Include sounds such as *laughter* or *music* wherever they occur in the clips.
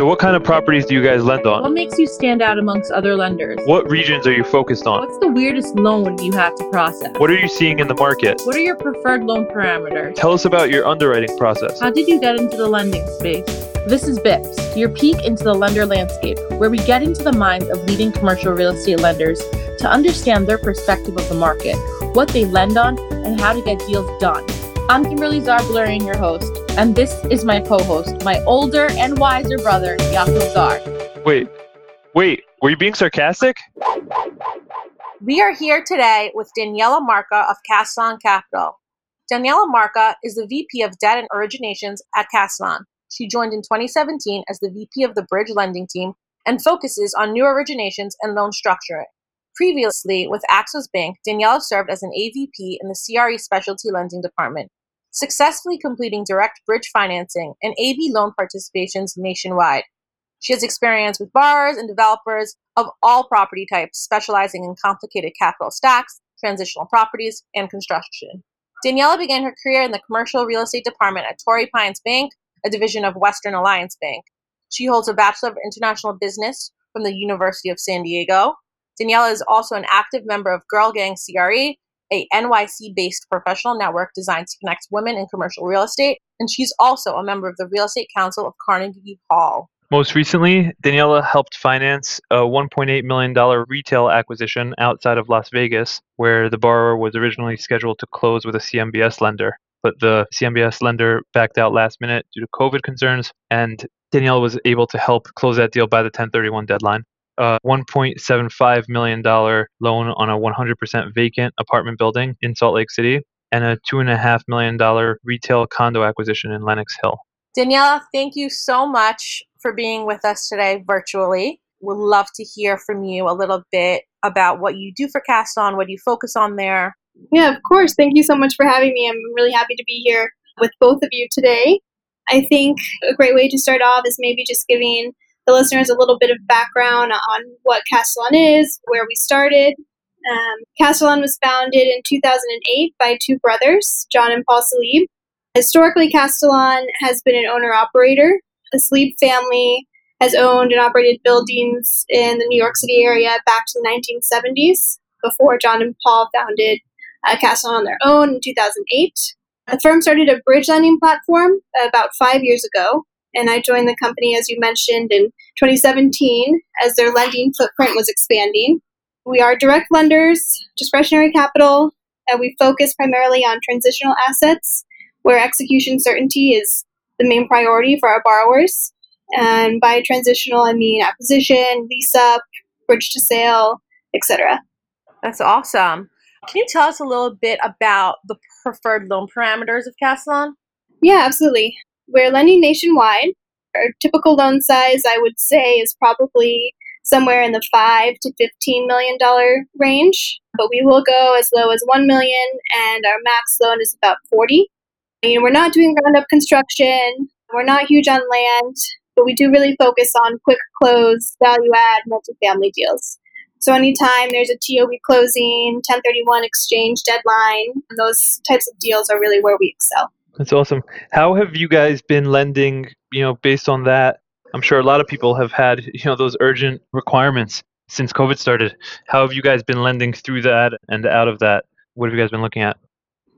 So, what kind of properties do you guys lend on? What makes you stand out amongst other lenders? What regions are you focused on? What's the weirdest loan you have to process? What are you seeing in the market? What are your preferred loan parameters? Tell us about your underwriting process. How did you get into the lending space? This is BIPS, your peek into the lender landscape, where we get into the minds of leading commercial real estate lenders to understand their perspective of the market, what they lend on, and how to get deals done. I'm Kimberly Zarblurian, your host, and this is my co-host, my older and wiser brother, Yaakov Zar. Wait, wait, were you being sarcastic? We are here today with Daniela Marca of Castellan Capital. Daniela Marca is the VP of Debt and Originations at Castellan. She joined in 2017 as the VP of the Bridge Lending Team and focuses on new originations and loan structuring. Previously, with Axos Bank, Daniela served as an AVP in the CRE Specialty Lending Department, successfully completing direct bridge financing and AB loan participations nationwide. She has experience with borrowers and developers of all property types, specializing in complicated capital stacks, transitional properties, and construction. Daniela began her career in the commercial real estate department at Torrey Pines Bank, a division of Western Alliance Bank. She holds a Bachelor of International Business from the University of San Diego. Daniela is also an active member of Girl Gang CRE, a NYC based professional network designed to connect women in commercial real estate, and she's also a member of the Real Estate Council of Carnegie Hall. Most recently, Daniela helped finance a $1.8 million retail acquisition outside of Las Vegas, where the borrower was originally scheduled to close with a CMBS lender. But the CMBS lender backed out last minute due to COVID concerns, and Daniela was able to help close that deal by the 1031 deadline. A $1.75 million loan on a 100% vacant apartment building in Salt Lake City, and a $2.5 million retail condo acquisition in Lenox Hill. Daniela, thank you so much for being with us today virtually. We'd love to hear from you a little bit about what you do for Cast On, what you focus on there. Yeah, of course. Thank you so much for having me. I'm really happy to be here with both of you today. I think a great way to start off is maybe just giving the listeners a little bit of background on what Castellan is, where we started. Um, Castellan was founded in 2008 by two brothers, John and Paul Salib. Historically, Castellan has been an owner operator. The Salib family has owned and operated buildings in the New York City area back to the 1970s before John and Paul founded uh, Castellan on their own in 2008. The firm started a bridge lending platform about five years ago, and I joined the company, as you mentioned, in 2017 as their lending footprint was expanding. We are direct lenders, discretionary capital, and we focus primarily on transitional assets where execution certainty is the main priority for our borrowers. And by transitional, I mean acquisition, lease up, bridge to sale, etc. That's awesome. Can you tell us a little bit about the preferred loan parameters of Castellan? Yeah, absolutely. We're lending nationwide. Our typical loan size, I would say, is probably somewhere in the five to fifteen million dollar range, but we will go as low as one million, and our max loan is about forty. You know, we're not doing ground up construction. We're not huge on land, but we do really focus on quick close, value add, multifamily deals. So anytime there's a TOB closing, 1031 exchange deadline, those types of deals are really where we excel. That's awesome. How have you guys been lending, you know, based on that? I'm sure a lot of people have had, you know, those urgent requirements since COVID started. How have you guys been lending through that and out of that? What have you guys been looking at?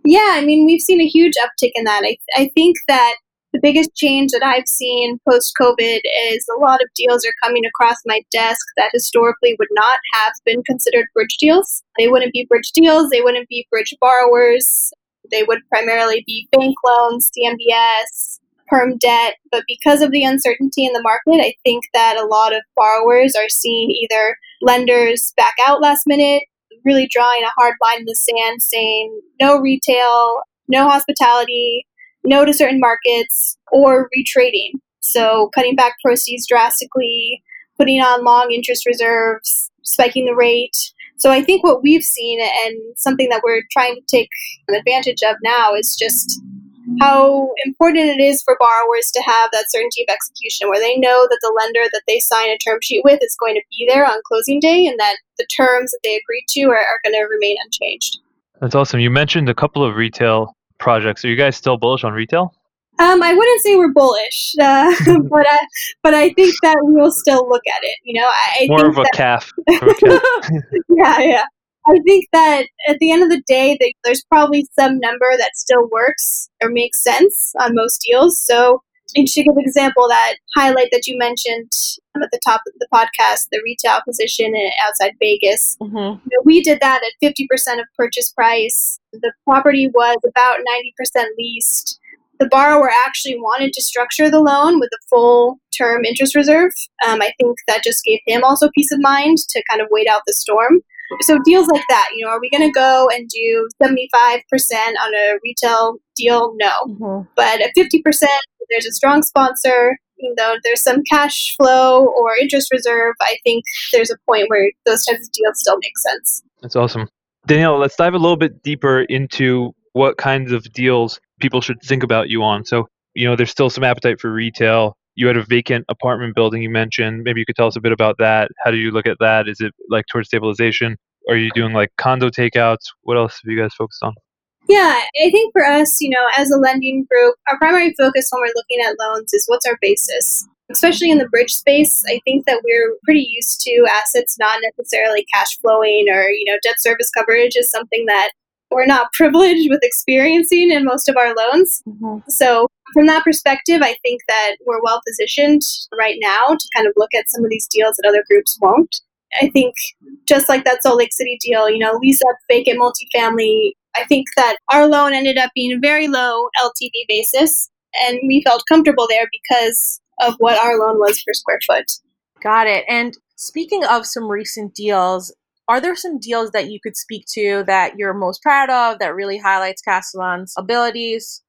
Yeah, I mean, we've seen a huge uptick in that. I, I think that the biggest change that I've seen post COVID is a lot of deals are coming across my desk that historically would not have been considered bridge deals. They wouldn't be bridge deals, they wouldn't be bridge borrowers, they would primarily be bank loans, CMBS, perm debt. But because of the uncertainty in the market, I think that a lot of borrowers are seeing either lenders back out last minute, really drawing a hard line in the sand saying no retail, no hospitality, no to certain markets, or retrading. So cutting back proceeds drastically, putting on long interest reserves, spiking the rate. So I think what we've seen and something that we're trying to take advantage of now is just how important it is for borrowers to have that certainty of execution where they know that the lender that they sign a term sheet with is going to be there on closing day and that the terms that they agreed to are, are going to remain unchanged. That's awesome. You mentioned a couple of retail projects. Are you guys still bullish on retail? Um, I wouldn't say we're bullish, uh, *laughs* but I, but I think that we will still look at it. You know, I, I More think of a that, calf. *laughs* of *laughs* yeah, yeah. I think that at the end of the day, that there's probably some number that still works or makes sense on most deals. So, and to give an example, that highlight that you mentioned at the top of the podcast, the retail position outside Vegas, hmm you know, we did that at 50% of purchase price. The property was about 90% leased. The borrower actually wanted to structure the loan with a full term interest reserve. Um, I think that just gave him also peace of mind to kind of wait out the storm. So deals like that, you know, are we going to go and do 75% on a retail deal? No. hmm But at 50%, there's a strong sponsor, you know, there's some cash flow or interest reserve. I think there's a point where those types of deals still make sense. That's awesome. Danielle, let's dive a little bit deeper into what kinds of deals people should think about you on. So, you know, there's still some appetite for retail. You had a vacant apartment building you mentioned. Maybe you could tell us a bit about that. How do you look at that? Is it like towards stabilization? Are you doing like condo takeouts? What else have you guys focused on? Yeah, I think for us, you know, as a lending group, our primary focus when we're looking at loans is what's our basis. Especially in the bridge space, I think that we're pretty used to assets not necessarily cash flowing or, you know, debt service coverage is something that we're not privileged with experiencing in most of our loans. hmm So, from that perspective, I think that we're well positioned right now to kind of look at some of these deals that other groups won't. I think just like that Salt Lake City deal, you know, lease up vacant multifamily. I think that our loan ended up being a very low LTV basis, and we felt comfortable there because of what our loan was per square foot. Got it. And speaking of some recent deals, are there some deals that you could speak to that you're most proud of that really highlights Castellan's abilities?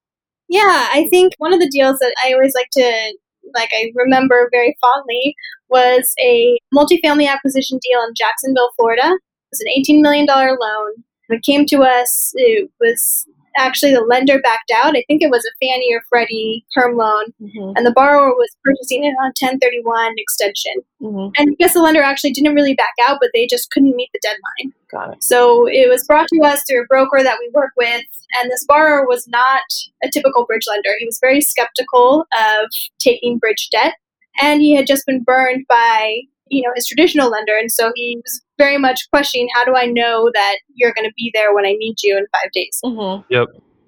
Yeah, I think one of the deals that I always like to like I remember very fondly was a multifamily acquisition deal in Jacksonville, Florida. It was an $18 million loan. It came to us, it was actually the lender backed out. I think it was a Fannie or Freddie term loan, hmm and the borrower was purchasing it on 1031 extension. hmm And I guess the lender actually didn't really back out, but they just couldn't meet the deadline. Got it. So it was brought to us through a broker that we work with, and this borrower was not a typical bridge lender. He was very skeptical of taking bridge debt, and he had just been burned by you know his traditional lender, and so he was very much questioning, how do I know that you're going to be there when I need you in five days? hmm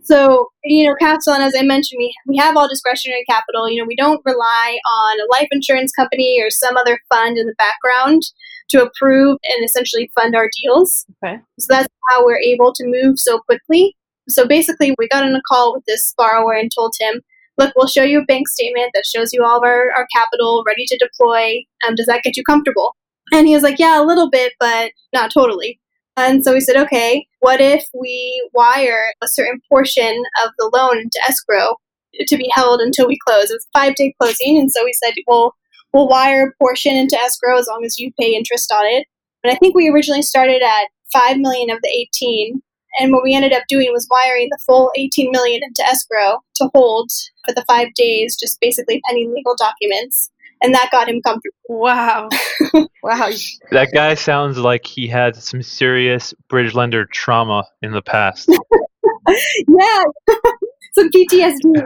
So, you know, Castellan, as I mentioned, we, we have all discretionary capital. You know, we don't rely on a life insurance company or some other fund in the background to approve and essentially fund our deals. Okay. So that's how we're able to move so quickly. So basically, we got on a call with this borrower and told him, look, we'll show you a bank statement that shows you all of our, our capital ready to deploy. Um, does that get you comfortable? And he was like, yeah, a little bit, but not totally. And so we said, okay, what if we wire a certain portion of the loan into escrow to be held until we close? It was five day closing. And so we said, well, we'll wire a portion into escrow as long as you pay interest on it. But I think we originally started at 5 million of the 18. And what we ended up doing was wiring the full 18 million into escrow to hold for the five days, just basically pending legal documents. And that got him comfortable. Wow. *laughs* wow. That guy sounds like he had some serious bridge lender trauma in the past. *laughs* yeah, *laughs* some PTSD.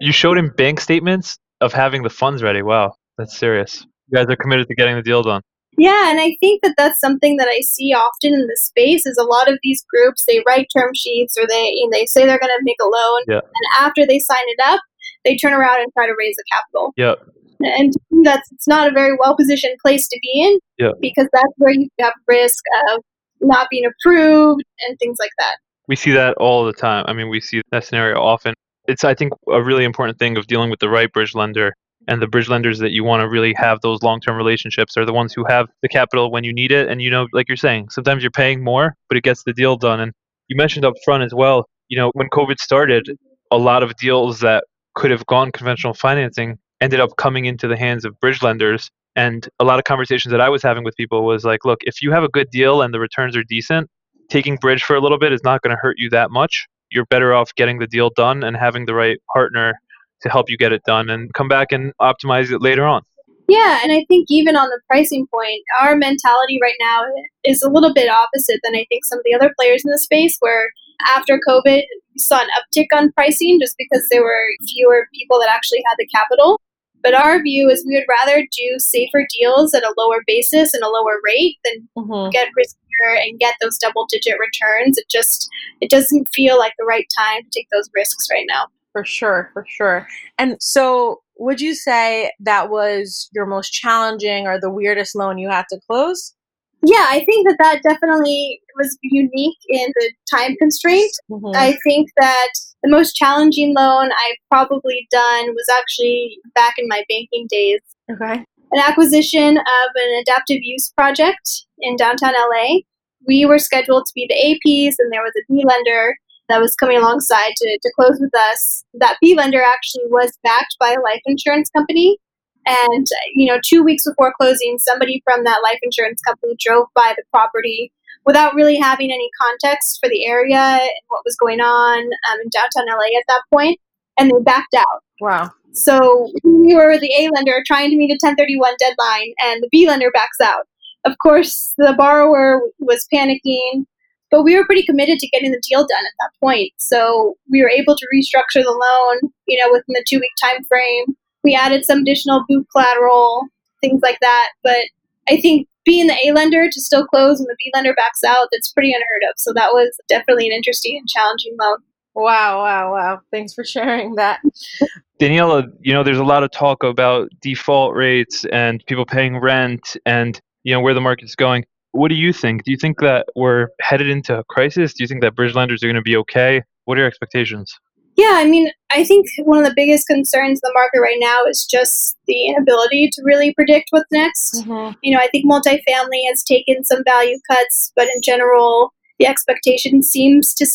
you showed him bank statements of having the funds ready. Wow, that's serious. You guys are committed to getting the deal done. Yeah, and I think that that's something that I see often in the space is a lot of these groups they write term sheets or they you know, they say they're going to make a loan, Yeah. and after they sign it up, they turn around and try to raise the capital. Yep. And that's it's not a very well positioned place to be in Yeah. because that's where you have risk of not being approved and things like that. We see that all the time. I mean, we see that scenario often. It's, I think, a really important thing of dealing with the right bridge lender. And the bridge lenders that you want to really have those long term relationships are the ones who have the capital when you need it. And, you know, like you're saying, sometimes you're paying more, but it gets the deal done. And you mentioned up front as well, you know, when COVID started, a lot of deals that could have gone conventional financing ended up coming into the hands of bridge lenders. And a lot of conversations that I was having with people was like, look, if you have a good deal and the returns are decent, taking bridge for a little bit is not going to hurt you that much. You're better off getting the deal done and having the right partner to help you get it done and come back and optimize it later on. Yeah, and I think even on the pricing point, our mentality right now is a little bit opposite than I think some of the other players in the space where after COVID, we saw an uptick on pricing just because there were fewer people that actually had the capital. But our view is we would rather do safer deals at a lower basis and a lower rate than Mhm. get riskier and get those double digit returns. It just it doesn't feel like the right time to take those risks right now. For sure, for sure. And so, would you say that was your most challenging or the weirdest loan you had to close? Yeah, I think that that definitely was unique in the time constraint. Mhm. I think that the most challenging loan I've probably done was actually back in my banking days. okay. An acquisition of an adaptive use project in downtown LA. We were scheduled to be the A piece, and there was a B lender that was coming alongside to, to close with us. That B lender actually was backed by a life insurance company. And, you know, two weeks before closing, somebody from that life insurance company drove by the property without really having any context for the area and what was going on um, in downtown LA at that point, and they backed out. Wow. So we were the A lender trying to meet a 1031 deadline, and the B lender backs out. Of course, the borrower was panicking, but we were pretty committed to getting the deal done at that point. So we were able to restructure the loan, you know, within the two week time frame. We added some additional boot collateral, things like that. But I think being the A lender to still close and the B lender backs out, that's pretty unheard of. So that was definitely an interesting and challenging loan. Wow, wow, wow. Thanks for sharing that. Daniela, you know, there's a lot of talk about default rates and people paying rent and, you know, where the market's going. What do you think? Do you think that we're headed into a crisis? Do you think that bridge lenders are going to be okay? What are your expectations? Yeah, I mean, I think one of the biggest concerns in the market right now is just the inability to really predict what's next. Mhm. You know, I think multifamily has taken some value cuts, but in general, the expectation seems to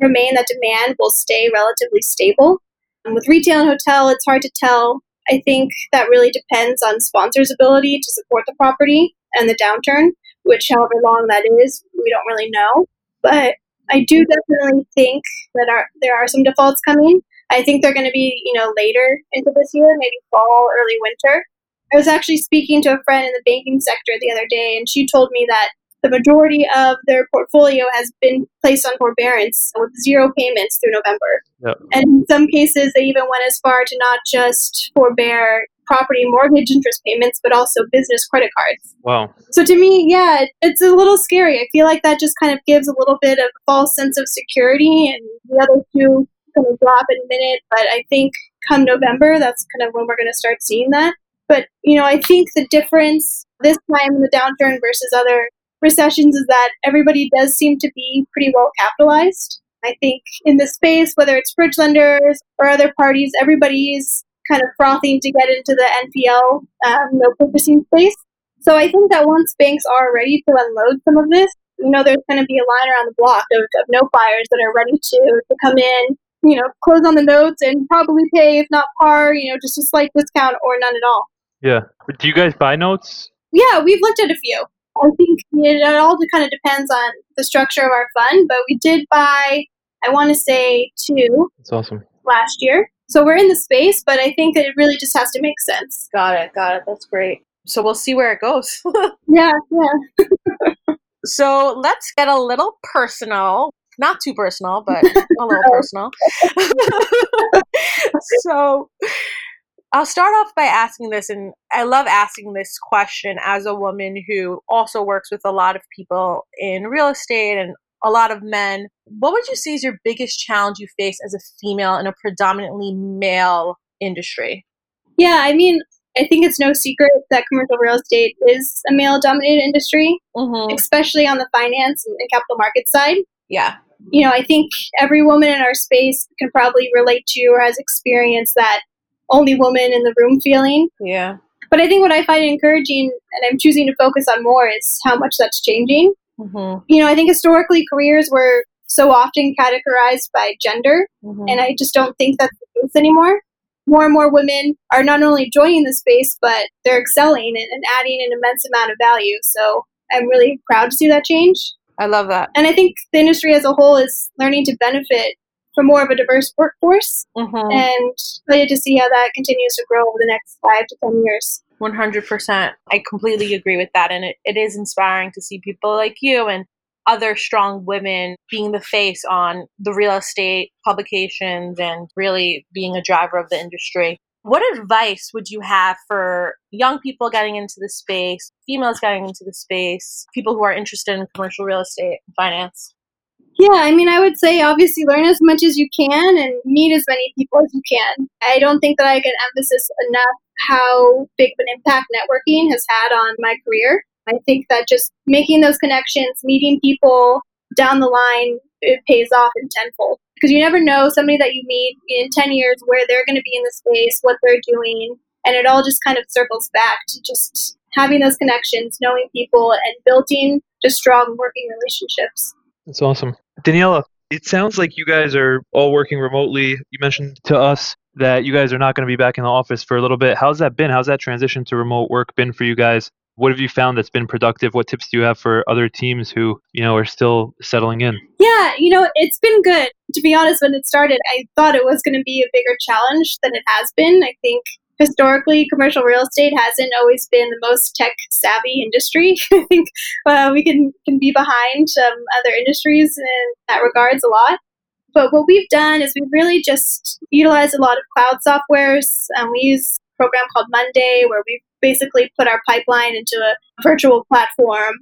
remain that demand will stay relatively stable. And with retail and hotel, it's hard to tell. I think that really depends on sponsors' ability to support the property and the downturn, which, however long that is, we don't really know. But I do definitely think that are, there are some defaults coming. I think they're going to be, you know, later into this year, maybe fall, early winter. I was actually speaking to a friend in the banking sector the other day, and she told me that the majority of their portfolio has been placed on forbearance with zero payments through November. Yep. And in some cases, they even went as far to not just forbear property mortgage interest payments, but also business credit cards. Wow. So to me, yeah, it's a little scary. I feel like that just kind of gives a little bit of a false sense of security, and the other two kind of drop in a minute. But I think come November, that's kind of when we're going to start seeing that. But you know, I think the difference this time in the downturn versus other recessions is that everybody does seem to be pretty well capitalized. I think in the space, whether it's bridge lenders or other parties, everybody's kind of frothing to get into the NPL um, no purchasing space. So I think that once banks are ready to unload some of this, you know, there's going to be a line around the block of, of no buyers that are ready to, to come in, you know, close on the notes and probably pay, if not par, you know, just a slight discount or none at all. Yeah. But do you guys buy notes? Yeah, we've looked at a few. I think it, it all kind of depends on the structure of our fund, but we did buy, I want to say, two That's awesome. last year. So we're in the space, but I think that it really just has to make sense. Got it, got it. That's great. So we'll see where it goes. *laughs* Yeah, yeah. so let's get a little personal. Not too personal, but *laughs* a little personal. *laughs* so I'll start off by asking this, and I love asking this question as a woman who also works with a lot of people in real estate and a lot of men. What would you say is your biggest challenge you face as a female in a predominantly male industry? Yeah, I mean, I think it's no secret that commercial real estate is a male dominated industry, Mm-hmm. especially on the finance and capital market side. Yeah. You know, I think every woman in our space can probably relate to or has experienced that only woman in the room feeling. Yeah. But I think what I find encouraging and I'm choosing to focus on more is how much that's changing. Mm-hmm. You know, I think historically careers were so often categorized by gender, Mm-hmm. and I just don't think that's the case anymore. More and more women are not only joining the space, but they're excelling and, and adding an immense amount of value. So I'm really proud to see that change. I love that. And I think the industry as a whole is learning to benefit from more of a diverse workforce, Mm-hmm. and excited to see how that continues to grow over the next five to ten years. 100%. I completely agree with that. And it, it is inspiring to see people like you and other strong women being the face on the real estate publications and really being a driver of the industry. What advice would you have for young people getting into the space, females getting into the space, people who are interested in commercial real estate and finance? Yeah, I mean, I would say obviously learn as much as you can and meet as many people as you can. I don't think that I can emphasize enough how big of an impact networking has had on my career. I think that just making those connections, meeting people down the line, it pays off in tenfold. Because you never know somebody that you meet in 10 years where they're going to be in the space, what they're doing, and it all just kind of circles back to just having those connections, knowing people, and building just strong working relationships. That's awesome. Daniela, it sounds like you guys are all working remotely. You mentioned to us that you guys are not going to be back in the office for a little bit. How's that been? How's that transition to remote work been for you guys? What have you found that's been productive? What tips do you have for other teams who, you know, are still settling in? Yeah, you know, it's been good. To be honest, when it started, I thought it was going to be a bigger challenge than it has been. I think historically, commercial real estate hasn't always been the most tech savvy industry. *laughs* I think uh, we can, can be behind um, other industries in that regards a lot. But what we've done is we've really just utilized a lot of cloud softwares. Um, we use a program called Monday where we basically put our pipeline into a virtual platform.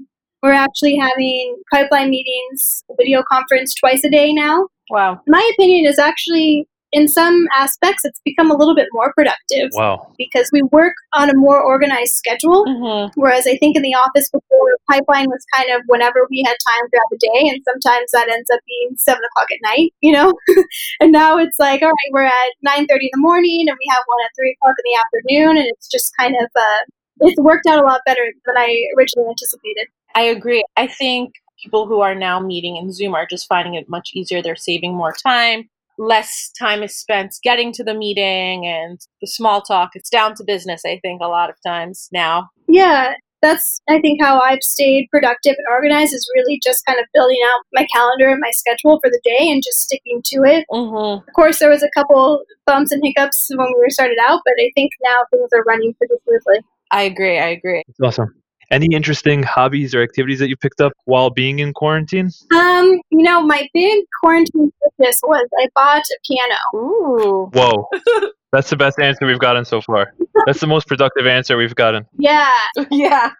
We're actually having pipeline meetings, video conference twice a day now. Wow. My opinion is actually in some aspects, it's become a little bit more productive. Wow. Because we work on a more organized schedule. Mm-hmm. Whereas I think in the office before, the pipeline was kind of whenever we had time throughout the day, and sometimes that ends up being seven o'clock at night, you know. *laughs* and now it's like, all right, we're at nine thirty in the morning, and we have one at three o'clock in the afternoon, and it's just kind of uh, it's worked out a lot better than I originally anticipated. I agree. I think people who are now meeting in Zoom are just finding it much easier. They're saving more time less time is spent getting to the meeting and the small talk. It's down to business, I think, a lot of times now. Yeah, that's, I think, how I've stayed productive and organized is really just kind of building out my calendar and my schedule for the day and just sticking to it. Mm-hmm. Of course, there was a couple bumps and hiccups when we were started out, but I think now things are running pretty smoothly. I agree. I agree. That's awesome. Any interesting hobbies or activities that you picked up while being in quarantine? Um, you know, my big quarantine purchase was I bought a piano. Ooh. Whoa. *laughs* That's the best answer we've gotten so far. That's the most productive answer we've gotten. Yeah. Yeah.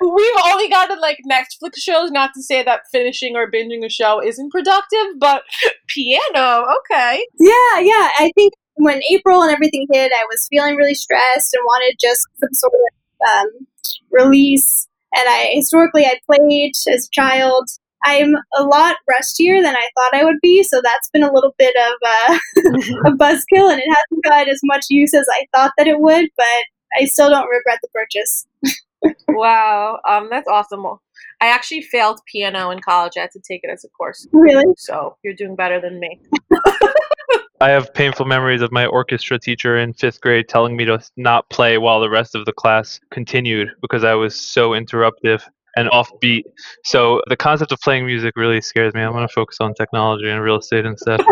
We've only gotten like Netflix shows, not to say that finishing or binging a show isn't productive, but piano, okay. Yeah, yeah. I think when April and everything hit, I was feeling really stressed and wanted just some sort of um, release. And I historically I played as a child. I'm a lot rustier than I thought I would be, so that's been a little bit of a, *laughs* a buzzkill, and it hasn't got as much use as I thought that it would. But I still don't regret the purchase. wow, um, that's awesome. I actually failed piano in college. I had to take it as a course. Really? So you're doing better than me. *laughs* I have painful memories of my orchestra teacher in fifth grade telling me to not play while the rest of the class continued because I was so interruptive and offbeat. So the concept of playing music really scares me. I'm going to focus on technology and real estate instead. *laughs*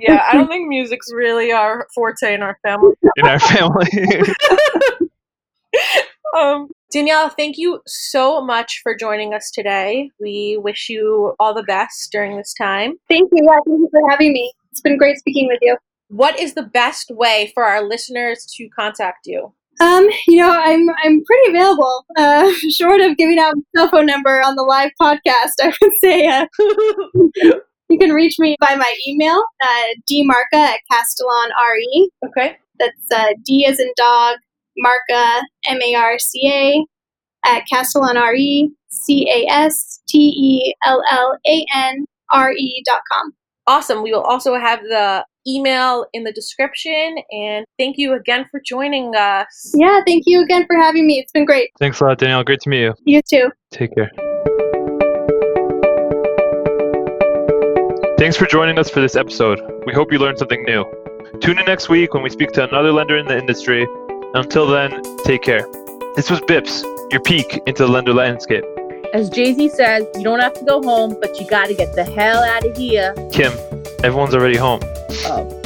yeah, I don't think music's really our forte in our family. In our family. *laughs* um, Danielle, thank you so much for joining us today. We wish you all the best during this time. Thank you. Yeah, thank you for having me. It's been great speaking with you. What is the best way for our listeners to contact you? Um, you know, I'm I'm pretty available. Uh, *laughs* short of giving out my cell phone number on the live podcast, I would say uh, *laughs* you can reach me by my email, uh, dmarca at Castellan RE. Okay. That's uh, D as in dog, Marca, M A R C A, at Castellan RE, C A S T E L L A N R E dot com. Awesome. We will also have the email in the description. And thank you again for joining us. Yeah, thank you again for having me. It's been great. Thanks a lot, Danielle. Great to meet you. You too. Take care. Thanks for joining us for this episode. We hope you learned something new. Tune in next week when we speak to another lender in the industry. Until then, take care. This was BIPS, your peek into the lender landscape. As Jay Z says, you don't have to go home, but you gotta get the hell out of here. Kim, everyone's already home. Oh.